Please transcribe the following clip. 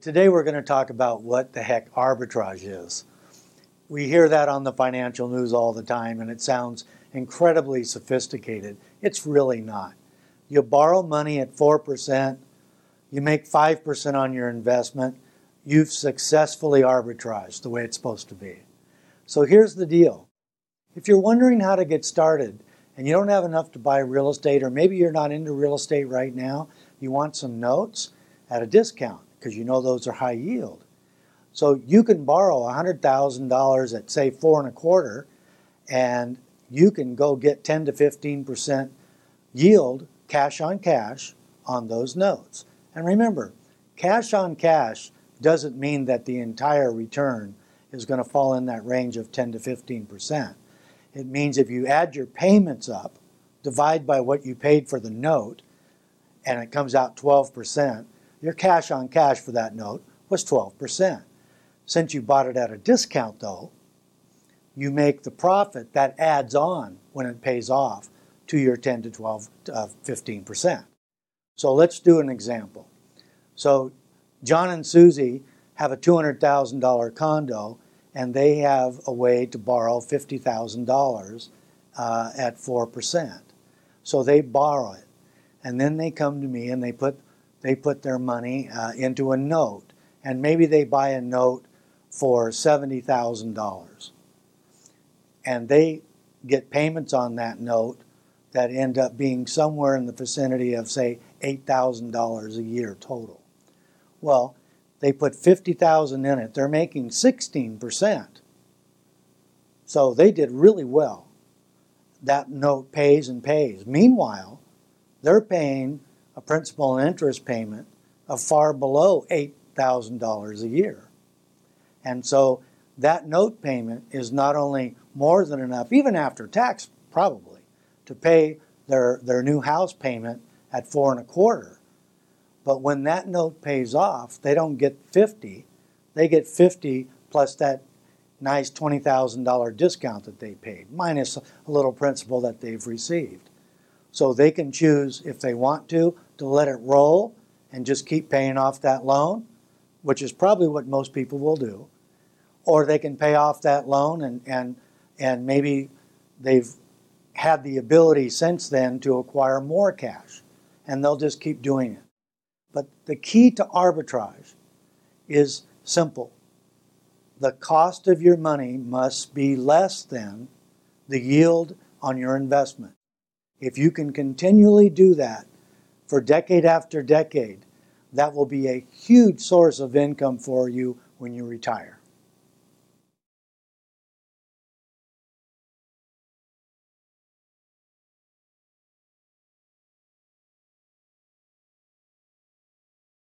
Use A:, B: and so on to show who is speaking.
A: Today we're going to talk about what the heck arbitrage is. We hear that on the financial news all the time and it sounds incredibly sophisticated. It's really not. You borrow money at 4%, you make 5% on your investment, you've successfully arbitraged the way it's supposed to be. So here's the deal. If you're wondering how to get started and you don't have enough to buy real estate or maybe you're not into real estate right now, you want some notes at a discount because you know those are high yield. So you can borrow $100,000 at say four and a quarter and you can go get 10 to 15% yield cash on cash on those notes. And remember, cash on cash doesn't mean that the entire return is going to fall in that range of 10 to 15%. It means if you add your payments up, divide by what you paid for the note, and it comes out 12%, your cash on cash for that note was 12%. Since you bought it at a discount, though, you make the profit that adds on when it pays off to your 10 to 12, uh, 15%. So let's do an example. So John and Susie have a $200,000 condo and they have a way to borrow $50,000 uh, at 4%. So they borrow it. And then they come to me and they put they put their money uh, into a note, and maybe they buy a note for $70,000. And they get payments on that note that end up being somewhere in the vicinity of, say, $8,000 a year total. Well, they put 50,000 in it. They're making 16%. So they did really well. That note pays and pays. Meanwhile, they're paying a principal and interest payment of far below $8,000 a year. And so that note payment is not only more than enough, even after tax probably, to pay their, their new house payment at four and a quarter. But when that note pays off, they don't get 50, they get 50 plus that nice $20,000 discount that they paid, minus a little principal that they've received. So they can choose, if they want to, to let it roll and just keep paying off that loan, which is probably what most people will do. Or they can pay off that loan and, and, and maybe they've had the ability since then to acquire more cash and they'll just keep doing it. But the key to arbitrage is simple. The cost of your money must be less than the yield on your investment. If you can continually do that for decade after decade, that will be a huge source of income for you when you retire.